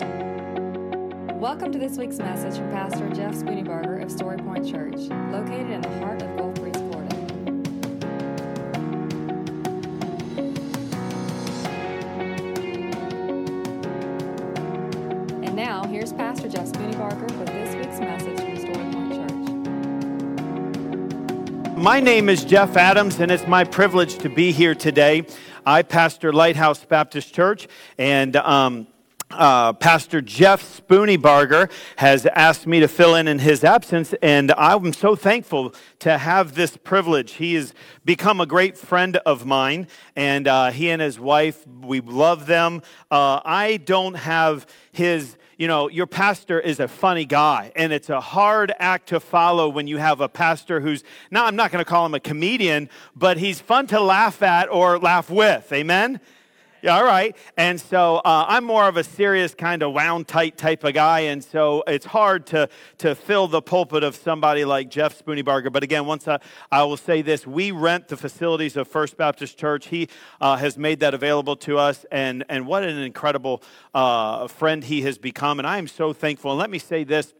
Welcome to this week's message from Pastor Jeff Spooneybarger of Story Point Church, located in the heart of Gulf Breeze, Florida. And now, here's Pastor Jeff Spooneybarger with this week's message from Story Point Church. My name is Jeff Adams, and it's my privilege to be here today. I pastor Lighthouse Baptist Church, and um, uh, Pastor Jeff Spooneybarger has asked me to fill in in his absence, and I'm so thankful to have this privilege. He has become a great friend of mine, and uh, he and his wife, we love them. Uh, I don't have his you know, your pastor is a funny guy, and it's a hard act to follow when you have a pastor who's, now I'm not going to call him a comedian, but he's fun to laugh at or laugh with. Amen? Yeah, all right. And so uh, I'm more of a serious kind of wound tight type of guy, and so it's hard to to fill the pulpit of somebody like Jeff Spooneybarger. But again, once I, I will say this: we rent the facilities of First Baptist Church. He uh, has made that available to us, and and what an incredible uh, friend he has become. And I am so thankful. And let me say this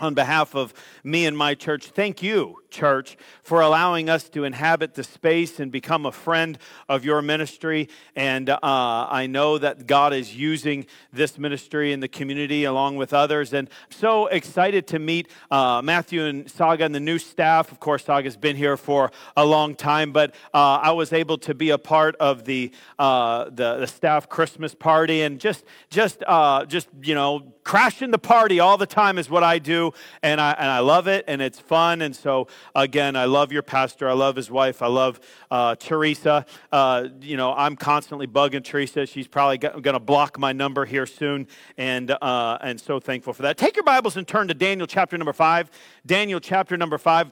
on behalf of me and my church, thank you, church, for allowing us to inhabit the space and become a friend of your ministry. And uh, I know that God is using this ministry in the community along with others. And I'm so excited to meet uh, Matthew and Saga and the new staff. Of course, Saga's been here for a long time, but uh, I was able to be a part of the, uh, the, the, staff Christmas party and just, just, uh, just, you know, crashing the party all the time is what I do. And I, and I love it and it's fun. And so Again, I love your pastor. I love his wife. I love uh, Teresa. Uh, you know, I'm constantly bugging Teresa. She's probably going to block my number here soon, and uh, and so thankful for that. Take your Bibles and turn to Daniel chapter number five. Daniel chapter number five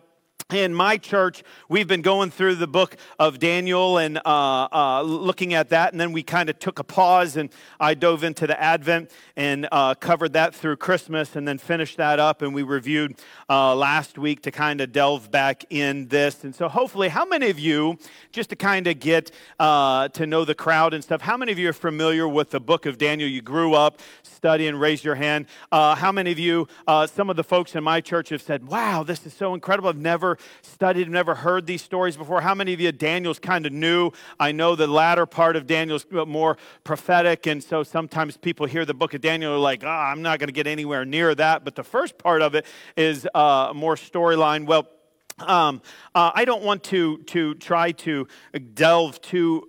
in my church, we've been going through the book of Daniel and uh, uh, looking at that, and then we kind of took a pause and I dove into the Advent and uh, covered that through Christmas and then finished that up. And we reviewed uh, last week to kind of delve back in this. And so, hopefully, how many of you, just to kind of get uh, to know the crowd and stuff, how many of you are familiar with the book of Daniel? You grew up studying, raise your hand. Uh, how many of you, some of the folks in my church have said, wow, this is so incredible. I've never studied, never heard these stories before. How many of you Daniel's kind of new? I know the latter part of Daniel's more prophetic, and so sometimes people hear the book of Daniel are like, oh, I'm not going to get anywhere near that. But the first part of it is uh, more storyline. Well, um, uh, I don't want to to try to delve too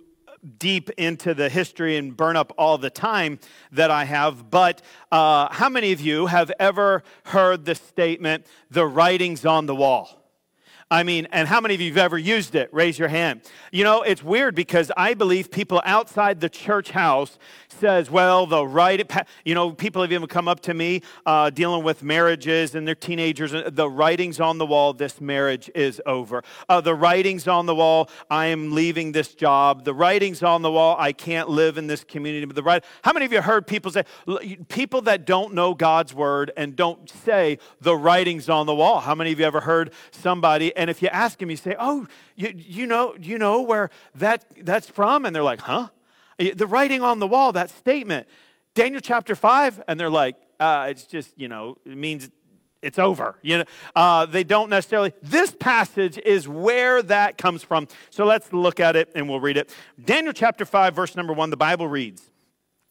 deep into the history and burn up all the time that I have, but uh, how many of you have ever heard the statement, the writing's on the wall? I mean, and how many of you have ever used it? Raise your hand. You know, it's weird because I believe people outside the church house says, well, the right, you know, people have even come up to me uh, dealing with marriages and their teenagers. The writing's on the wall, this marriage is over. Uh, the writing's on the wall, I am leaving this job. The writing's on the wall, I can't live in this community. But the right, how many of you heard people say, people that don't know God's word and don't say the writing's on the wall? How many of you ever heard somebody and if you ask them, you say, "Oh, you, you know, you know where that that's from?" And they're like, "Huh?" The writing on the wall, that statement, Daniel chapter five, and they're like, uh, "It's just, you know, it means it's over. You know, uh, they don't necessarily. This passage is where that comes from. So let's look at it and we'll read it. Daniel chapter 5, verse number 1, the Bible reads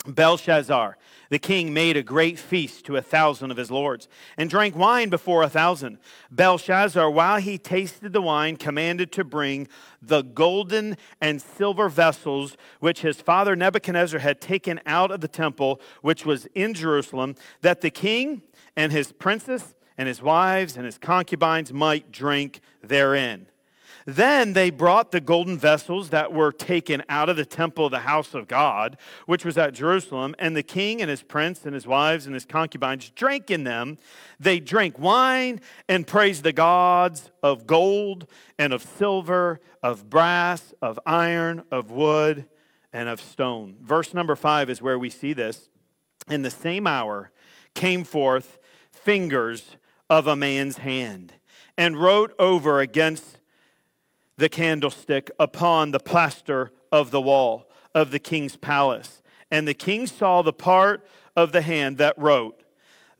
Belshazzar, the king, made a great feast to a thousand of his lords and drank wine before a thousand. Belshazzar, while he tasted the wine, commanded to bring the golden and silver vessels which his father Nebuchadnezzar had taken out of the temple, which was in Jerusalem, that the king and his princes and his wives and his concubines might drink therein. Then they brought the golden vessels that were taken out of the temple of the house of God, which was at Jerusalem, and the king and his prince and his wives and his concubines drank in them. They drank wine and praised the gods of gold and of silver, of brass, of iron, of wood, and of stone. Verse number five is where we see this. In the same hour came forth fingers of a man's hand and wrote over against the candlestick upon the plaster of the wall of the king's palace. And the king saw the part of the hand that wrote.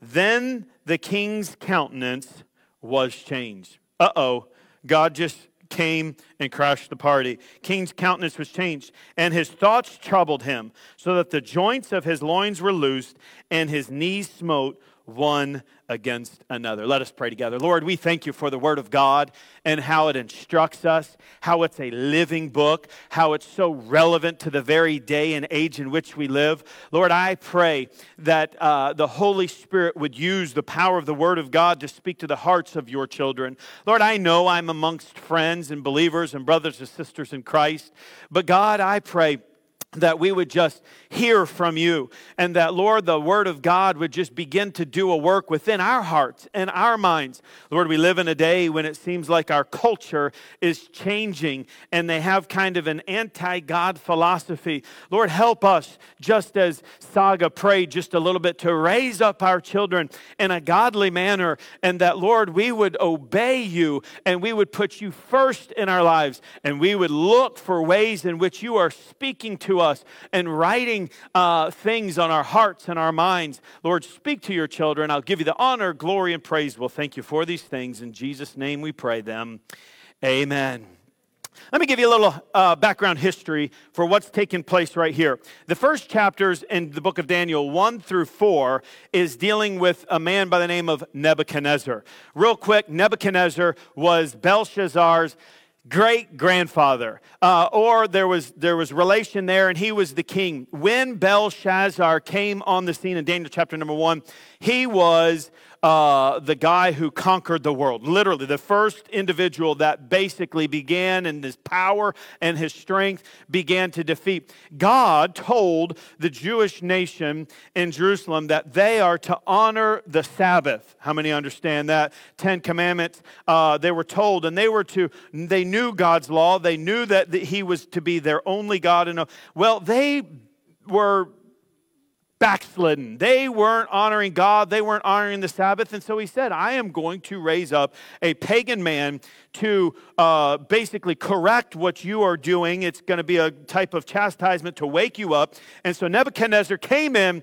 Then the king's countenance was changed. Uh oh, God just came and crashed the party. King's countenance was changed, and his thoughts troubled him, so that the joints of his loins were loosed, and his knees smote one against another. Let us pray together. Lord, we thank you for the Word of God and how it instructs us, how it's a living book, how it's so relevant to the very day and age in which we live. Lord, I pray that uh, the Holy Spirit would use the power of the Word of God to speak to the hearts of your children. Lord, I know I'm amongst friends and believers and brothers and sisters in Christ, but God, I pray that we would just hear from you and that lord the word of god would just begin to do a work within our hearts and our minds. Lord we live in a day when it seems like our culture is changing and they have kind of an anti-god philosophy. Lord help us just as saga prayed just a little bit to raise up our children in a godly manner and that lord we would obey you and we would put you first in our lives and we would look for ways in which you are speaking to us and writing uh, things on our hearts and our minds. Lord, speak to your children. I'll give you the honor, glory, and praise. We'll thank you for these things. In Jesus' name we pray them. Amen. Let me give you a little uh, background history for what's taking place right here. The first chapters in the book of Daniel, 1 through 4, is dealing with a man by the name of Nebuchadnezzar. Real quick, Nebuchadnezzar was Belshazzar's great grandfather, uh, or there was there was relation there, and he was the king. When Belshazzar came on the scene in Daniel chapter number one, he was uh, the guy who conquered the world. Literally, the first individual that basically began in his power and his strength began to defeat. God told the Jewish nation in Jerusalem that they are to honor the Sabbath. How many understand that? Ten Commandments. Uh, they were told, and they were to. They knew God's law. They knew that He was to be their only God. And well, they were backslidden. They weren't honoring God, they weren't honoring the Sabbath. And so he said, I am going to raise up a pagan man to uh, basically correct what you are doing. It's going to be a type of chastisement to wake you up. And so Nebuchadnezzar came in,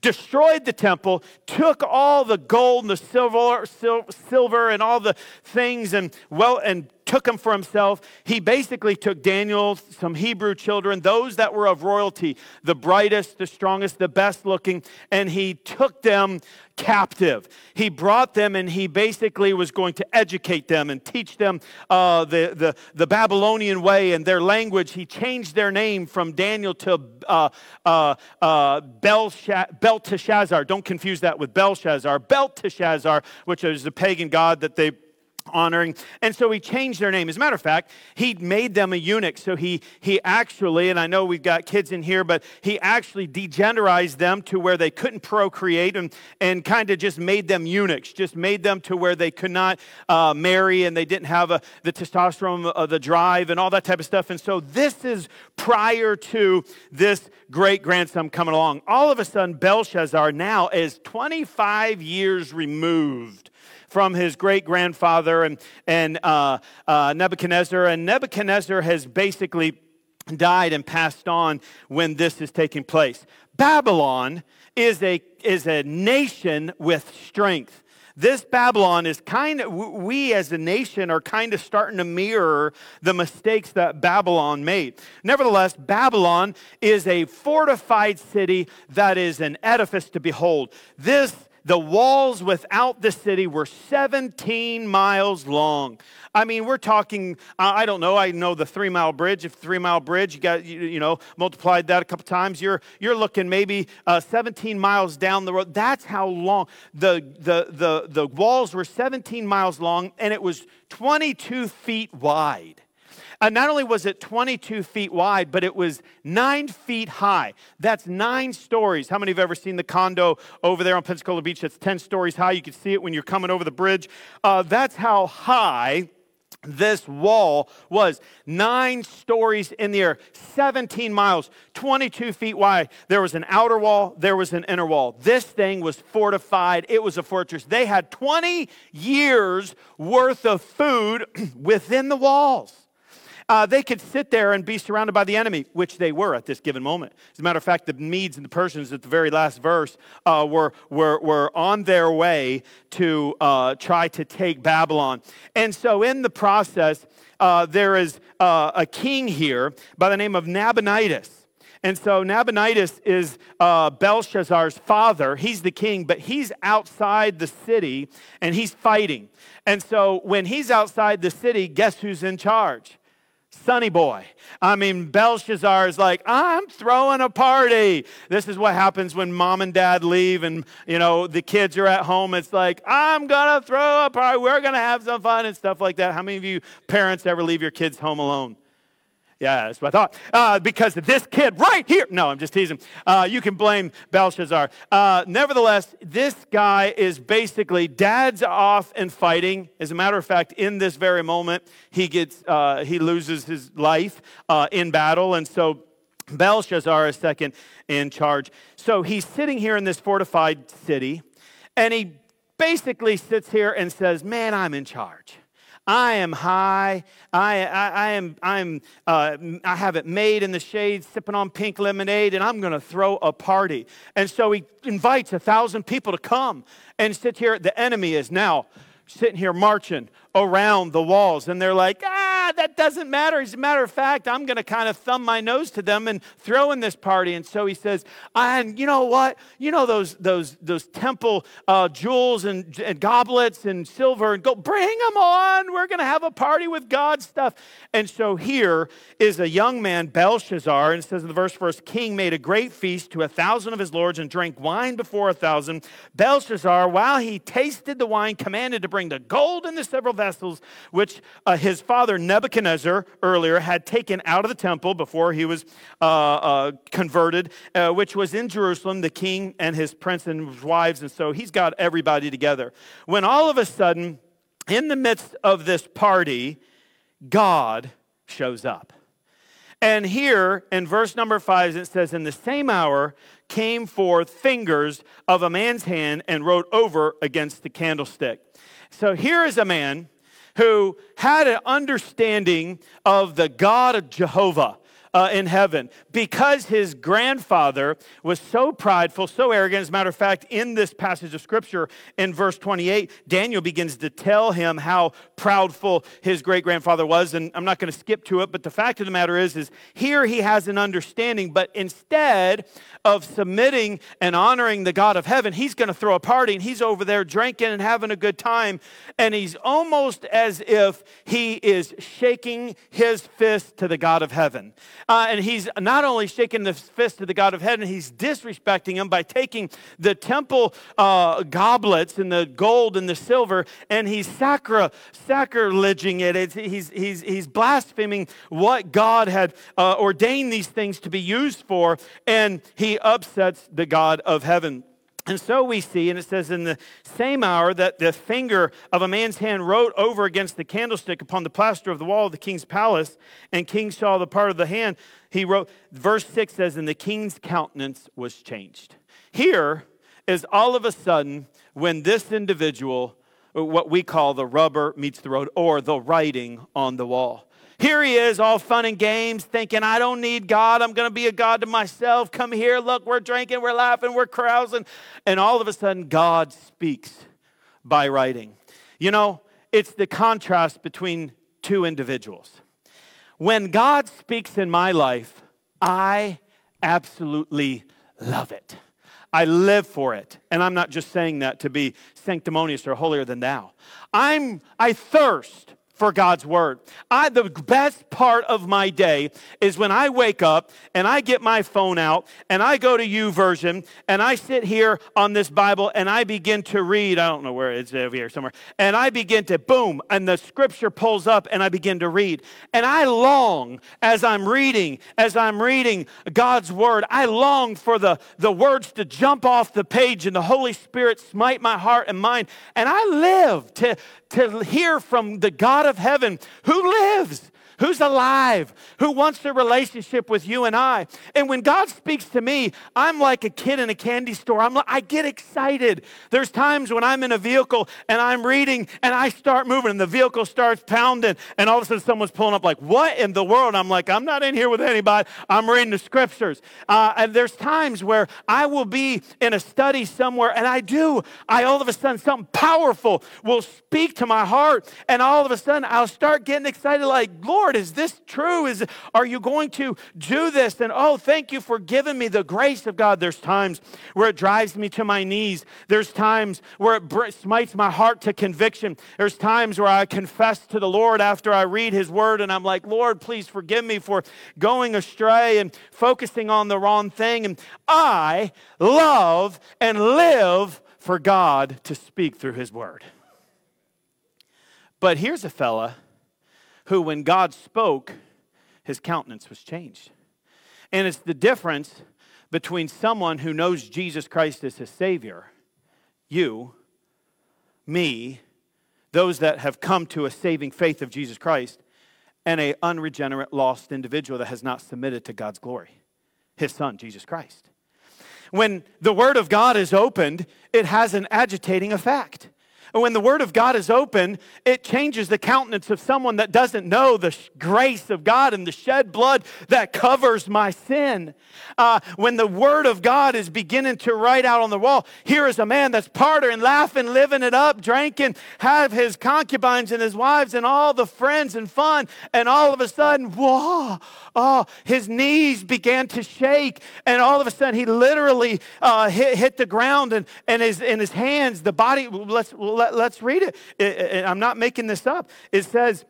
destroyed the temple, took all the gold and the silver, silver and all the things, and well, and took them for himself. He basically took Daniel, some Hebrew children, those that were of royalty, the brightest, the strongest, the best looking, and he took them captive. He brought them and he basically was going to educate them and teach them uh, the, the, the, Babylonian way and their language. He changed their name from Daniel to uh, uh, uh Belteshazzar. Don't confuse that with Belshazzar. Belteshazzar, which is the pagan god that they honoring. And so he changed their name. As a matter of fact, he made them a eunuch. So he, he actually, and I know we've got kids in here, but he actually degenerized them to where they couldn't procreate and, and kind of just made them eunuchs, just made them to where they could not uh, marry and they didn't have a, the testosterone, uh, the drive, and all that type of stuff. And so this is prior to this great grandson coming along. All of a sudden, Belshazzar now is 25 years removed from his great grandfather and, and uh, uh, Nebuchadnezzar. And Nebuchadnezzar has basically died and passed on when this is taking place. Babylon is a, is a nation with strength. This Babylon is kind of, we as a nation are kind of starting to mirror the mistakes that Babylon made. Nevertheless, Babylon is a fortified city that is an edifice to behold. This the walls without the city were 17 miles long. I mean, we're talking, I don't know, I know the three mile bridge. If three mile bridge, you got, you, you know, multiplied that a couple times, you're, you're looking maybe uh, 17 miles down the road. That's how long. The, the, the, the walls were 17 miles long and it was 22 feet wide. Uh, not only was it 22 feet wide, but it was nine feet high. That's nine stories. How many have ever seen the condo over there on Pensacola Beach? That's 10 stories high. You can see it when you're coming over the bridge. Uh, that's how high this wall was nine stories in the air, 17 miles, 22 feet wide. There was an outer wall, there was an inner wall. This thing was fortified, it was a fortress. They had 20 years worth of food within the walls. Uh, they could sit there and be surrounded by the enemy, which they were at this given moment. As a matter of fact, the Medes and the Persians at the very last verse uh, were, were, were on their way to uh, try to take Babylon. And so, in the process, uh, there is uh, a king here by the name of Nabonidus. And so Nabonidus is uh, Belshazzar's father. He's the king, but he's outside the city and he's fighting. And so when he's outside the city, guess who's in charge? Sonny boy. I mean, Belshazzar is like, I'm throwing a party. This is what happens when mom and dad leave and, you know, the kids are at home. It's like, I'm going to throw a party. We're going to have some fun and stuff like that. How many of you parents ever leave your kids home alone? Yeah, that's what I thought. Uh, because this kid right here. No, I'm just teasing. Uh, you can blame Belshazzar. Uh, nevertheless, this guy is basically dad's off and fighting. As a matter of fact, in this very moment, he gets uh, he loses his life uh, in battle, and so Belshazzar is second in charge. So he's sitting here in this fortified city, and he basically sits here and says, "Man, I'm in charge." I am high. I, I, I am, I'm, uh, I have it made in the shade, sipping on pink lemonade, and I'm going to throw a party. And so he invites a thousand people to come and sit here. The enemy is now sitting here marching around the walls and they're like, ah, that doesn't matter. As a matter of fact, I'm going to kind of thumb my nose to them and throw in this party. And so he says, and you know what? You know those those those temple uh, jewels and, and goblets and silver and gold. Bring them on. We're going to have a party with God's stuff. And so here is a young man, Belshazzar, and it says in the verse first, King made a great feast to a thousand of his lords and drank wine before a thousand. Belshazzar, while he tasted the wine, commanded to bring the gold and the several vessels which uh, his father Nebuchadnezzar earlier had taken out of the temple before he was uh, uh, converted, uh, which was in Jerusalem, the king and his prince and his wives. And so he's got everybody together. When all of a sudden, in the midst of this party, God shows up. And here in verse number five, it says, In the same hour came forth fingers of a man's hand and wrote over against the candlestick. So here is a man who had an understanding of the God of Jehovah uh, in heaven because his grandfather was so prideful, so arrogant. As a matter of fact, in this passage of scripture, in verse 28, Daniel begins to tell him how proudful his great grandfather was. And I'm not going to skip to it, but the fact of the matter is, is here he has an understanding, but instead of submitting and honoring the God of heaven, he's going to throw a party and he's over there drinking and having a good time. And he's almost as if he is shaking his fist to the God of heaven. Uh, and he's not only shaking the fist of the God of heaven, he's disrespecting him by taking the temple uh, goblets and the gold and the silver and he's sacri- sacrileging it. It's, he's, he's, he's blaspheming what God had uh, ordained these things to be used for, and he upsets the God of heaven. And so we see, and it says, in the same hour that the finger of a man's hand wrote over against the candlestick upon the plaster of the wall of the king's palace, and king saw the part of the hand. He wrote, verse 6 says, and the king's countenance was changed. Here is all of a sudden when this individual, what we call the rubber meets the road, or the writing on the wall. Here he is, all fun and games, thinking, I don't need God. I'm going to be a God to myself. Come here, look, we're drinking, we're laughing, we're carousing. And all of a sudden, God speaks by writing. You know, it's the contrast between two individuals. When God speaks in my life, I absolutely love it. I live for it. And I'm not just saying that to be sanctimonious or holier than thou. I'm I thirst for God's word. I, the best part of my day is when I wake up and I get my phone out and I go to YouVersion and I sit here on this Bible and I begin to read. I don't know where it's over here somewhere. And I begin to boom and the scripture pulls up and I begin to read. And I long as I'm reading, as I'm reading God's word, I long for the, the words to jump off the page and the Holy Spirit smite my heart and mind. And I live to, to hear from the God of heaven. Who lives who's alive, who wants a relationship with you and I. And when God speaks to me, I'm like a kid in a candy store. I'm, like, I get excited. There's times when I'm in a vehicle and I'm reading and I start moving and the vehicle starts pounding and all of a sudden someone's pulling up like, what in the world? I'm like, I'm not in here with anybody. I'm reading the scriptures. Uh, and there's times where I will be in a study somewhere and I do. I all of a sudden, something powerful will speak to my heart and all of a sudden I'll start getting excited like, Lord, Lord, is this true? Is, are you going to do this? And oh, thank you for giving me the grace of God. There's times where it drives me to my knees. There's times where it smites my heart to conviction. There's times where I confess to the Lord after I read his word and I'm like, Lord, please forgive me for going astray and focusing on the wrong thing. And I love and live for God to speak through his word. But here's a fella who, when God spoke, his countenance was changed. And it's the difference between someone who knows Jesus Christ as his Savior, you, me, those that have come to a saving faith of Jesus Christ, and a unregenerate, lost individual that has not submitted to God's glory, his Son, Jesus Christ. When the Word of God is opened, it has an agitating effect. And when the Word of God is open, it changes the countenance of someone that doesn't know the grace of God and the shed blood that covers my sin. Uh, when the Word of God is beginning to write out on the wall, here is a man that's partying, laughing, living it up, drinking, have his concubines and his wives and all the friends and fun, and all of a sudden, whoa, oh, his knees began to shake, and all of a sudden he literally uh, hit, hit the ground, and, and his, in his hands, the body, let's, let's let, us read it, it. I'm not making this up. It says,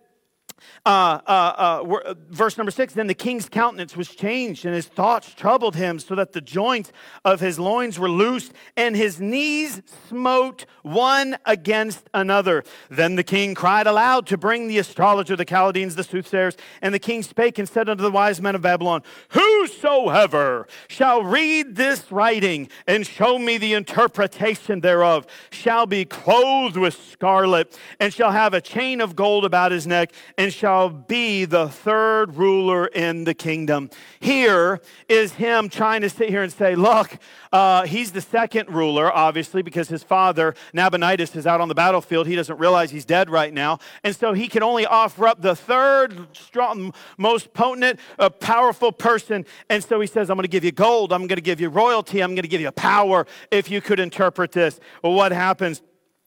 uh, uh, uh, verse number six then the king's countenance was changed and his thoughts troubled him so that the joints of his loins were loosed and his knees smote one against another. Then the king cried aloud to bring the astrologer the chaldeans the soothsayers and the king spake and said unto the wise men of babylon whosoever shall read this writing and show me the interpretation thereof shall be clothed with scarlet and shall have a chain of gold about his neck and shall be the third ruler in the kingdom. Here is him trying to sit here and say, Look, uh, he's the second ruler, obviously, because his father, Nabonidus, is out on the battlefield. He doesn't realize he's dead right now. And so he can only offer up the third, strong, most potent, uh, powerful person. And so he says, I'm going to give you gold. I'm going to give you royalty. I'm going to give you power if you could interpret this. Well, what happens?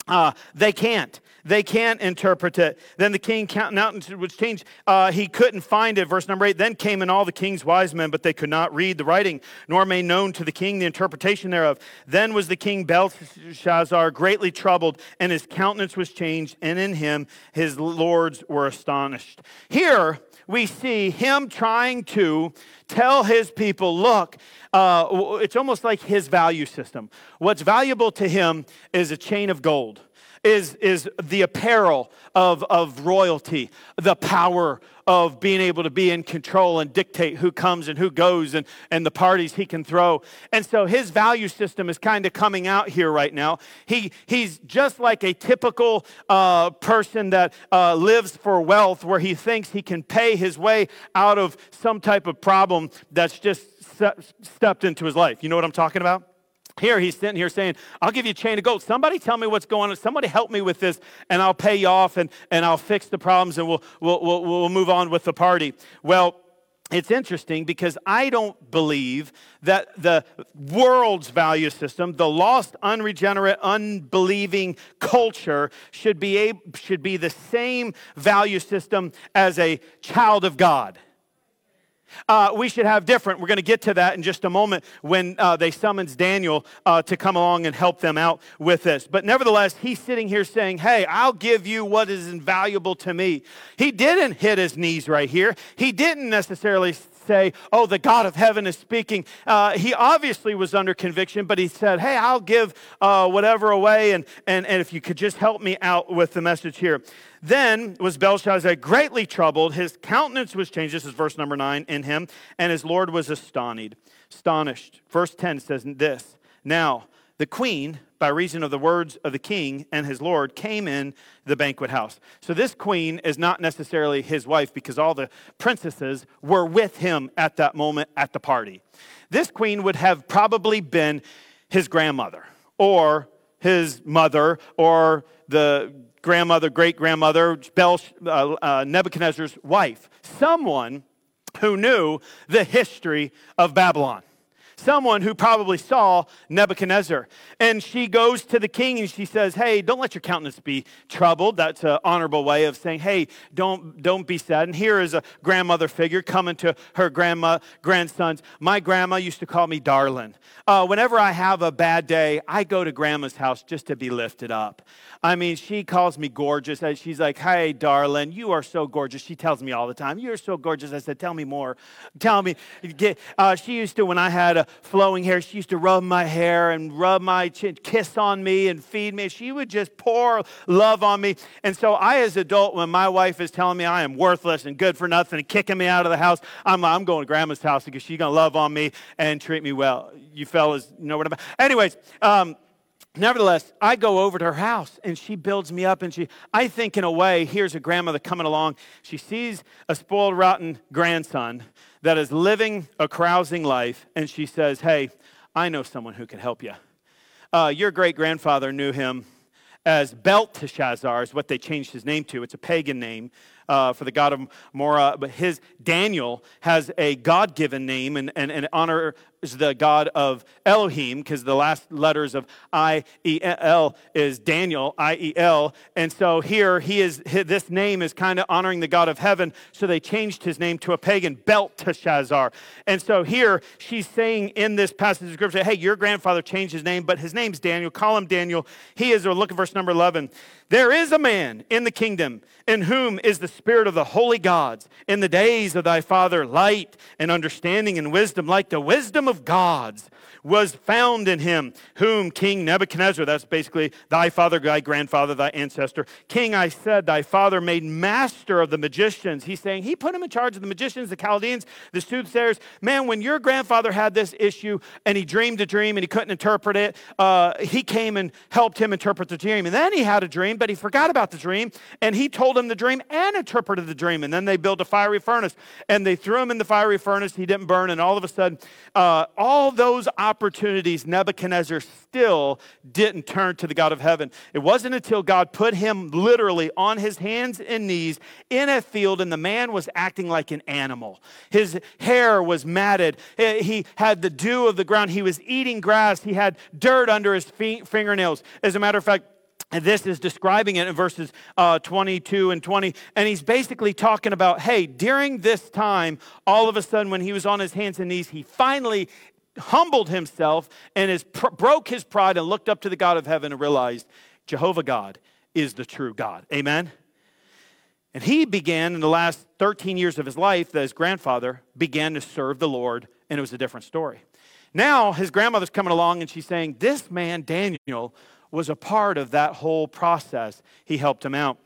Uh, they can't. They can't interpret it. Then the king countenance was changed. Uh, he couldn't find it. Verse number eight. Then came in all the king's wise men, but they could not read the writing, nor made known to the king the interpretation thereof. Then was the king Belshazzar greatly troubled, and his countenance was changed, and in him his lords were astonished. Here we see him trying to tell his people, look, uh, it's almost like his value system. What's valuable to him is a chain of gold is, is the apparel of, of royalty, the power of being able to be in control and dictate who comes and who goes and, and the parties he can throw. And so his value system is kind of coming out here right now. He, he's just like a typical uh, person that uh, lives for wealth, where he thinks he can pay his way out of some type of problem that's just stepped into his life. You know what I'm talking about? Here he's sitting here saying, I'll give you a chain of gold. Somebody tell me what's going on. Somebody help me with this, and I'll pay you off and, and I'll fix the problems and we'll, we'll, we'll, we'll move on with the party. Well, it's interesting because I don't believe that the world's value system, the lost, unregenerate, unbelieving culture, should be, able, should be the same value system as a child of God uh, we should have different. We're going to get to that in just a moment when uh, they summons Daniel uh, to come along and help them out with this. But nevertheless, he's sitting here saying, Hey, I'll give you what is invaluable to me. He didn't hit his knees right here. He didn't necessarily say, Oh, the God of heaven is speaking. Uh, he obviously was under conviction, but he said, Hey, I'll give uh, whatever away, and, and, and if you could just help me out with the message here. Then was Belshazzar greatly troubled. His countenance was changed. This is verse number nine in him, and his Lord was astonished. Astonished. Verse 10 says this Now, the queen, by reason of the words of the king and his lord, came in the banquet house. So this queen is not necessarily his wife because all the princesses were with him at that moment at the party. This queen would have probably been his grandmother or his mother or the grandmother, great grandmother, uh, uh, Nebuchadnezzar's wife. Someone who knew the history of Babylon someone who probably saw Nebuchadnezzar. And she goes to the king and she says, Hey, don't let your countenance be troubled. That's an honorable way of saying, Hey, don't, don't be sad. And here is a grandmother figure coming to her grandma, grandsons. My grandma used to call me darling. Uh, whenever I have a bad day, I go to grandma's house just to be lifted up. I mean, she calls me gorgeous. And She's like, Hey, darling, you are so gorgeous. She tells me all the time, You're so gorgeous. I said, Tell me more. Tell me. Uh, she used to, when I had a flowing hair. She used to rub my hair and rub my chin, kiss on me and feed me. She would just pour love on me. And so I, as adult, when my wife is telling me I am worthless and good for nothing and kicking me out of the house, I'm, I'm going to grandma's house because she's going to love on me and treat me well. You fellas know what I'm about. Anyways, um, nevertheless, I go over to her house and she builds me up. And she, I think, in a way, here's a grandmother coming along. She sees a spoiled, rotten grandson that is living a carousing life, and she says, Hey, I know someone who can help you. Uh, your great grandfather knew him as Belteshazzar, is what they changed his name to. It's a pagan name uh, for the god of Mora, but his Daniel has a God given name and, and, and honor is the God of Elohim, because the last letters of I E L is Daniel, I E L. And so here he is, this name is kind of honoring the God of heaven. So they changed his name to a pagan, Belteshazzar. And so here she's saying in this passage of scripture, hey, your grandfather changed his name, but his name's Daniel. Call him Daniel. He is, or look at verse number 11. There is a man in the kingdom in whom is the spirit of the holy gods. In the days of thy father, light and understanding and wisdom, like the wisdom of gods was found in him, whom King Nebuchadnezzar, that's basically thy father, thy grandfather, thy ancestor, King, I said, thy father made master of the magicians. He's saying he put him in charge of the magicians, the Chaldeans, the soothsayers. Man, when your grandfather had this issue and he dreamed a dream and he couldn't interpret it, uh, he came and helped him interpret the dream. And then he had a dream, but he forgot about the dream and he told him the dream and interpreted the dream. And then they built a fiery furnace and they threw him in the fiery furnace. He didn't burn, and all of a sudden, uh, all those Nebuchadnezzar still didn't turn to the God of heaven. It wasn't until God put him literally on his hands and knees in a field, and the man was acting like an animal. His hair was matted, he had the dew of the ground, he was eating grass, he had dirt under his fingernails. As a matter of fact, and this is describing it in verses uh, 22 and 20. And he's basically talking about hey, during this time, all of a sudden, when he was on his hands and knees, he finally humbled himself and pr- broke his pride and looked up to the God of heaven and realized Jehovah God is the true God. Amen? And he began in the last 13 years of his life, that his grandfather began to serve the Lord, and it was a different story. Now, his grandmother's coming along and she's saying, This man, Daniel, was a part of that whole process. He helped him out.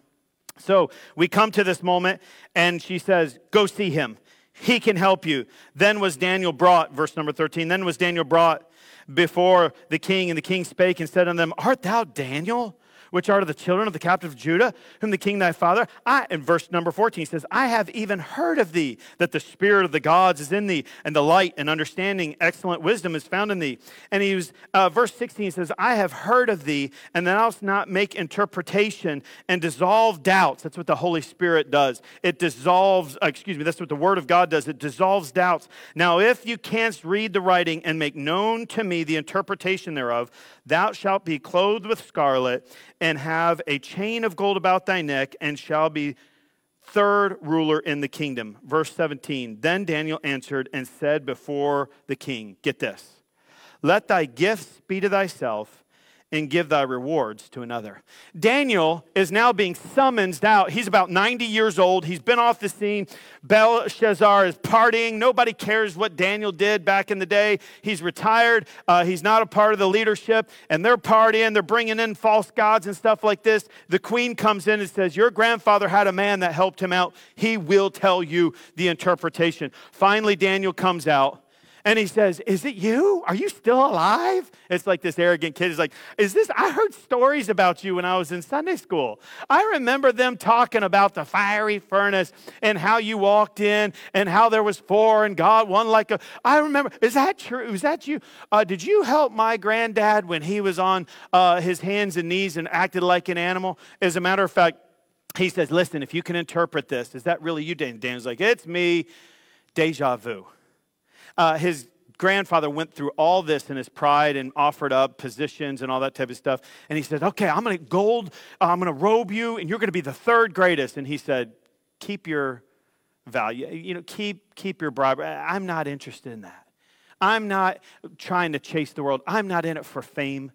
So we come to this moment, and she says, Go see him. He can help you. Then was Daniel brought, verse number 13, then was Daniel brought before the king, and the king spake and said unto them, Art thou Daniel? Which are to the children of the captive of Judah, whom the king thy father, I, in verse number 14 says, I have even heard of thee, that the spirit of the gods is in thee, and the light and understanding, excellent wisdom is found in thee. And he was, uh, verse 16 says, I have heard of thee, and thou shalt not make interpretation and dissolve doubts. That's what the Holy Spirit does. It dissolves, uh, excuse me, that's what the Word of God does. It dissolves doubts. Now, if you canst read the writing and make known to me the interpretation thereof, thou shalt be clothed with scarlet and have a chain of gold about thy neck, and shall be third ruler in the kingdom. Verse 17 Then Daniel answered and said before the king, Get this, let thy gifts be to thyself and give thy rewards to another. Daniel is now being summoned out. He's about 90 years old. He's been off the scene. Belshazzar is partying. Nobody cares what Daniel did back in the day. He's retired. Uh, he's not a part of the leadership, and they're partying. They're bringing in false gods and stuff like this. The queen comes in and says, Your grandfather had a man that helped him out. He will tell you the interpretation. Finally, Daniel comes out And he says, Is it you? Are you still alive? It's like this arrogant kid is like, Is this? I heard stories about you when I was in Sunday school. I remember them talking about the fiery furnace and how you walked in and how there was four and God one like a. I remember, is that true? Is that you? Uh, did you help my granddad when he was on uh, his hands and knees and acted like an animal? As a matter of fact, he says, Listen, if you can interpret this, is that really you, Dan? Dan's like, It's me. Deja vu. Uh, his grandfather went through all this in his pride and offered up positions and all that type of stuff. And he said, Okay, I'm going to gold, uh, I'm going to robe you, and you're going to be the third greatest. And he said, Keep your value, you know, keep, keep your bribe. I'm not interested in that. I'm not trying to chase the world. I'm not in it for fame.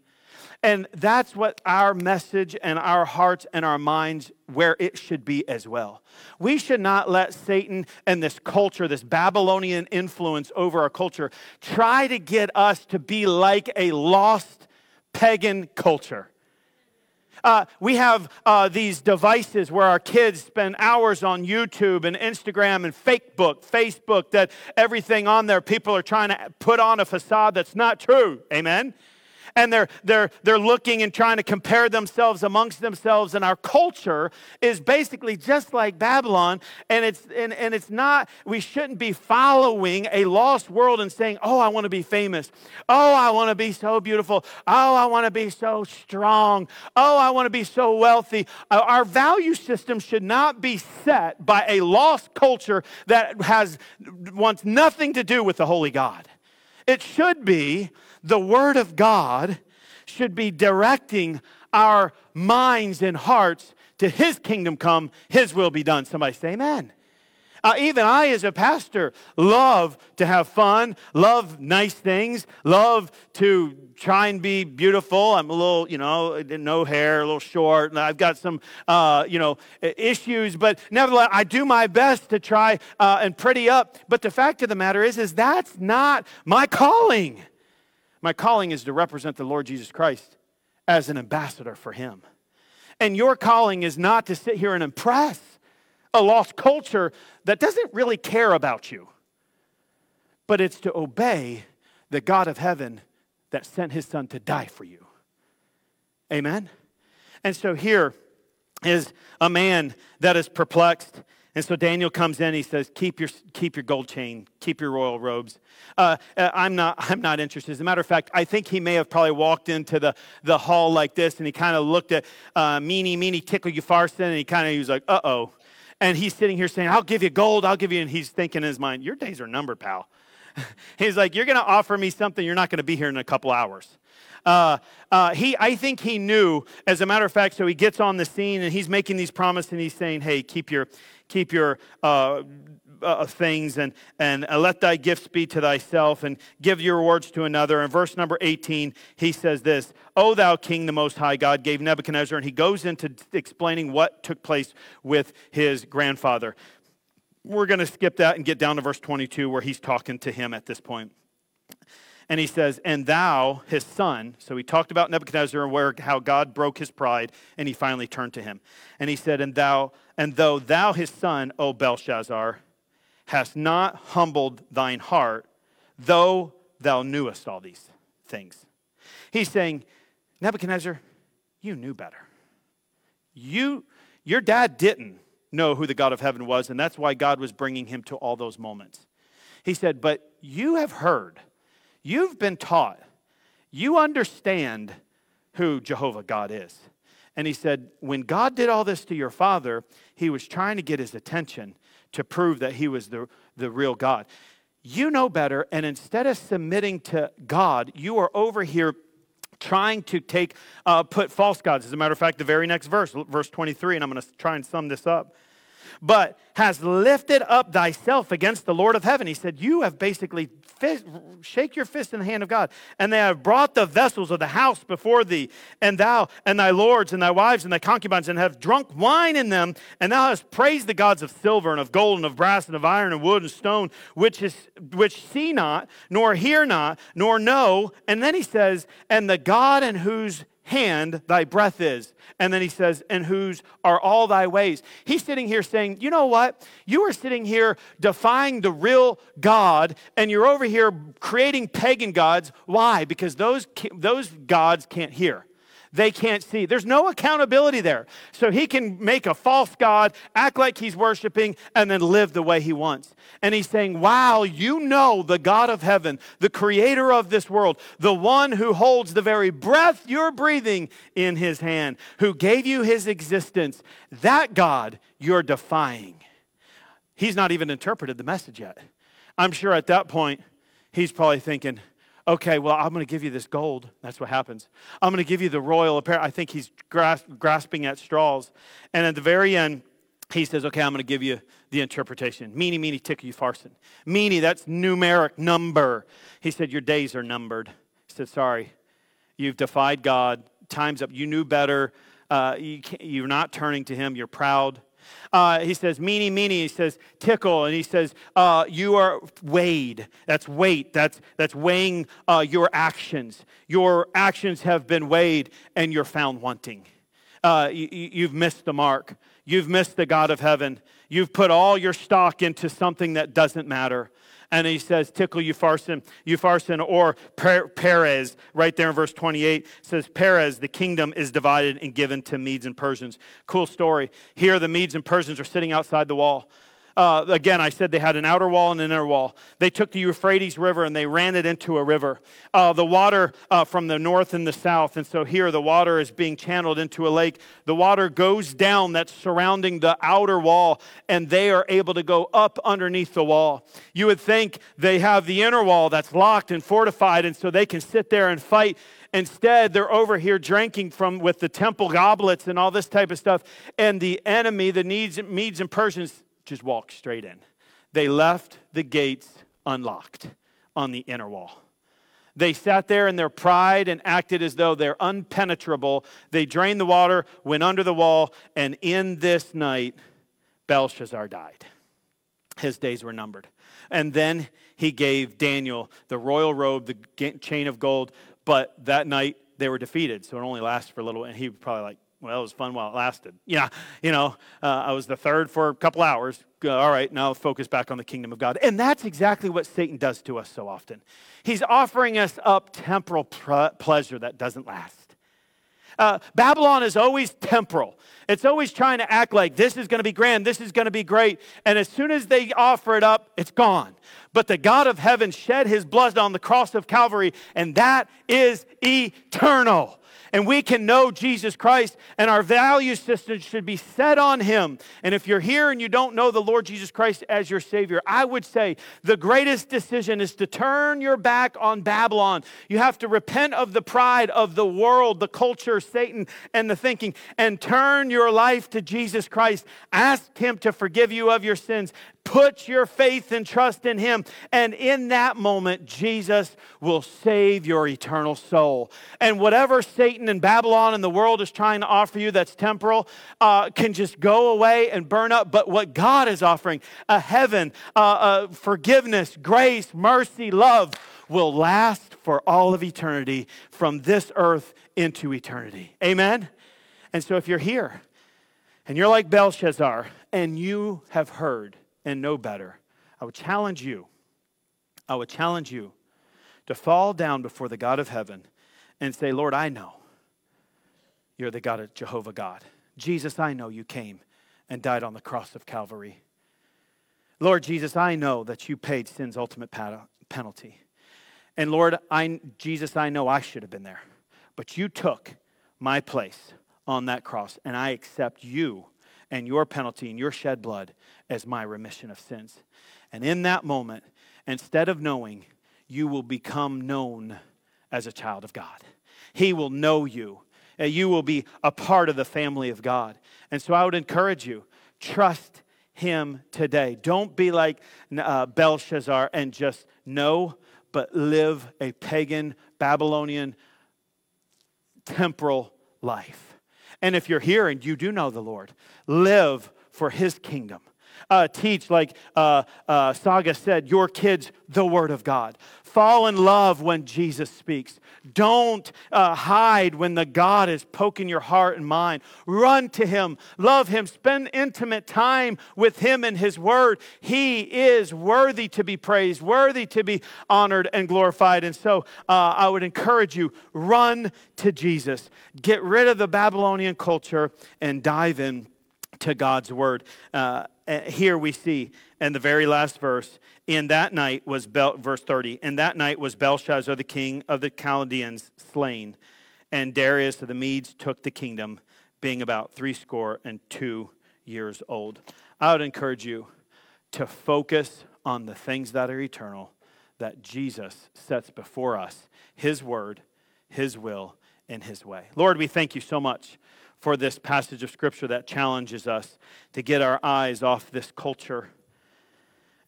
And that's what our message and our hearts and our minds where it should be as well. We should not let Satan and this culture, this Babylonian influence over our culture, try to get us to be like a lost pagan culture. Uh, we have uh, these devices where our kids spend hours on YouTube and Instagram and Facebook, Facebook, that everything on there, people are trying to put on a facade that's not true. Amen? And they're, they're, they're looking and trying to compare themselves amongst themselves. And our culture is basically just like Babylon. And it's, and, and it's not, we shouldn't be following a lost world and saying, oh, I want to be famous. Oh, I want to be so beautiful. Oh, I want to be so strong. Oh, I want to be so wealthy. Uh, our value system should not be set by a lost culture that has wants nothing to do with the holy God. It should be the Word of God should be directing our minds and hearts to His kingdom come, His will be done. Somebody say, Amen. Uh, even I, as a pastor, love to have fun, love nice things, love to try and be beautiful. I'm a little, you know, no hair, a little short, and I've got some, uh, you know, issues. But nevertheless, I do my best to try uh, and pretty up. But the fact of the matter is, is that's not my calling. My calling is to represent the Lord Jesus Christ as an ambassador for Him. And your calling is not to sit here and impress a lost culture that doesn't really care about you, but it's to obey the God of heaven that sent His Son to die for you. Amen? And so here is a man that is perplexed and so Daniel comes in. He says, "Keep your keep your gold chain, keep your royal robes." Uh, uh, I'm not I'm not interested. As a matter of fact, I think he may have probably walked into the the hall like this, and he kind of looked at uh, Mene Mene Tekel Upharsin, and he kind of he was like, "Uh oh," and he's sitting here saying, "I'll give you gold, I'll give you," and he's thinking in his mind, "Your days are numbered, pal." he's like, "You're going to offer me something. You're not going to be here in a couple hours." Uh, uh, he, I think he knew, as a matter of fact, so he gets on the scene and he's making these promises and he's saying, hey, keep your, keep your uh, uh, things and, and uh, let thy gifts be to thyself and give your rewards to another. In verse number 18, he says this O thou king, the most high God gave Nebuchadnezzar, and he goes into explaining what took place with his grandfather. We're going to skip that and get down to verse 22 where he's talking to him at this point. And he says, And thou, his son, so he talked about Nebuchadnezzar and where, how God broke his pride, and he finally turned to him. And he said, And thou, and though thou, his son, O Belshazzar, hast not humbled thine heart, though thou knewest all these things. He's saying, Nebuchadnezzar, you knew better. You, your dad didn't know who the God of heaven was, and that's why God was bringing him to all those moments. He said, But you have heard You've been taught, you understand who Jehovah God is. And he said, when God did all this to your father, he was trying to get his attention to prove that he was the, the real God. You know better, and instead of submitting to God, you are over here trying to take, uh, put false gods. As a matter of fact, the very next verse, verse 23, and I'm going to try and sum this up but has lifted up thyself against the Lord of heaven. He said, You have basically fist, shake your fist in the hand of God. And they have brought the vessels of the house before thee, and thou and thy lords and thy wives and thy concubines, and have drunk wine in them. And thou hast praised the gods of silver and of gold and of brass and of iron and wood and stone, which, is, which see not, nor hear not, nor know. And then he says, And the God in whose hand thy breath is. And then he says, And whose are all thy ways. He's sitting here saying, You know what? You are sitting here defying the real God, and you're over here creating pagan gods. Why? Because those, those gods can't hear they can't see. There's no accountability there. So he can make a false God, act like he's worshiping, and then live the way he wants. And he's saying, Wow, you know the God of heaven, the creator of this world, the one who holds the very breath you're breathing in his hand, who gave you his existence. That God you're defying. He's not even interpreted the message yet. I'm sure at that point, he's probably thinking, okay, well, I'm going to give you this gold. That's what happens. I'm going to give you the royal apparel. I think he's grasping at straws. And at the very end, he says, okay, I'm going to give you the interpretation. Mene, mene, tekel, farson. Mene, that's numeric number. He said, your days are numbered. He said, sorry, you've defied God. Time's up. You knew better. Uh, you you're not turning to him. You're proud. Uh, he says, Mene, mene. He says, tekel. And he says, uh, you are weighed. That's weight. That's, that's weighing uh, your actions. Your actions have been weighed and you're found wanting. Uh, you, you've missed the mark. You've missed the God of heaven. You've put all your stock into something that doesn't matter and he says, tekel Upharsin, Upharsin, or Peres, right there in verse 28, says, Peres, the kingdom is divided and given to Medes and Persians. Cool story. Here, the Medes and Persians are sitting outside the wall. Uh, again, I said they had an outer wall and an inner wall. They took the Euphrates River and they ran it into a river. Uh, the water uh, from the north and the south, and so here the water is being channeled into a lake. The water goes down that's surrounding the outer wall, and they are able to go up underneath the wall. You would think they have the inner wall that's locked and fortified, and so they can sit there and fight. Instead, they're over here drinking from with the temple goblets and all this type of stuff. And the enemy, the Medes and Persians, just walk straight in. They left the gates unlocked on the inner wall. They sat there in their pride and acted as though they're unpenetrable. They drained the water, went under the wall, and in this night, Belshazzar died. His days were numbered. And then he gave Daniel the royal robe, the chain of gold, but that night they were defeated, so it only lasted for a little, and he was probably like, well, it was fun while it lasted. Yeah, you know, uh, I was the third for a couple hours. All right, now focus back on the kingdom of God. And that's exactly what Satan does to us so often. He's offering us up temporal pleasure that doesn't last. Uh, Babylon is always temporal. It's always trying to act like this is going to be grand, this is going to be great. And as soon as they offer it up, it's gone. But the God of heaven shed his blood on the cross of Calvary, and that is eternal and we can know Jesus Christ, and our value system should be set on Him. And if you're here and you don't know the Lord Jesus Christ as your Savior, I would say the greatest decision is to turn your back on Babylon. You have to repent of the pride of the world, the culture, Satan, and the thinking, and turn your life to Jesus Christ. Ask Him to forgive you of your sins. Put your faith and trust in Him. And in that moment, Jesus will save your eternal soul. And whatever Satan and Babylon and the world is trying to offer you that's temporal uh, can just go away and burn up. But what God is offering, a heaven, uh, uh, forgiveness, grace, mercy, love, will last for all of eternity from this earth into eternity. Amen? And so if you're here and you're like Belshazzar and you have heard, and know better, I would challenge you, I would challenge you to fall down before the God of heaven and say, Lord, I know you're the God of Jehovah God. Jesus, I know you came and died on the cross of Calvary. Lord Jesus, I know that you paid sin's ultimate penalty. And Lord, I, Jesus, I know I should have been there, but you took my place on that cross, and I accept you and your penalty and your shed blood as my remission of sins. And in that moment, instead of knowing, you will become known as a child of God. He will know you. And you will be a part of the family of God. And so I would encourage you trust him today. Don't be like uh, Belshazzar and just know, but live a pagan, Babylonian, temporal life. And if you're here and you do know the Lord, live for his kingdom. Uh, teach, like uh, uh, Saga said, your kids the Word of God. Fall in love when Jesus speaks. Don't uh, hide when the God is poking your heart and mind. Run to Him, love Him, spend intimate time with Him and His Word. He is worthy to be praised, worthy to be honored and glorified. And so uh, I would encourage you run to Jesus. Get rid of the Babylonian culture and dive in to God's Word. Uh, here we see in the very last verse in that night was Bel- verse 30 in that night was belshazzar the king of the chaldeans slain and darius of the medes took the kingdom being about three score and two years old i would encourage you to focus on the things that are eternal that jesus sets before us his word his will and his way lord we thank you so much for this passage of scripture that challenges us to get our eyes off this culture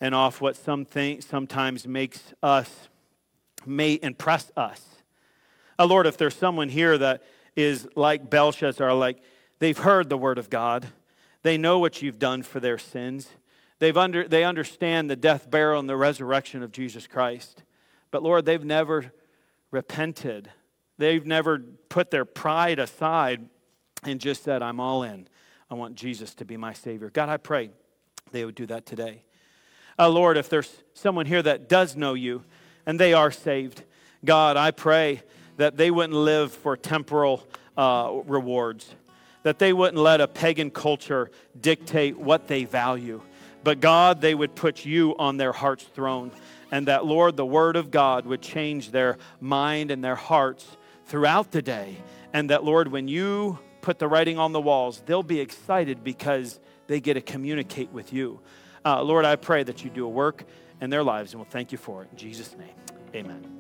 and off what some think, sometimes makes us, may impress us. Uh, Lord, if there's someone here that is like Belshazzar, like they've heard the word of God, they know what you've done for their sins, they've under, they understand the death, burial, and the resurrection of Jesus Christ. But Lord, they've never repented. They've never put their pride aside and just said, I'm all in. I want Jesus to be my Savior. God, I pray they would do that today. Uh, Lord, if there's someone here that does know you and they are saved, God, I pray that they wouldn't live for temporal uh, rewards, that they wouldn't let a pagan culture dictate what they value. But God, they would put you on their heart's throne. And that, Lord, the Word of God would change their mind and their hearts throughout the day. And that, Lord, when you put the writing on the walls, they'll be excited because they get to communicate with you. Uh, Lord, I pray that you do a work in their lives, and we'll thank you for it. In Jesus' name, amen.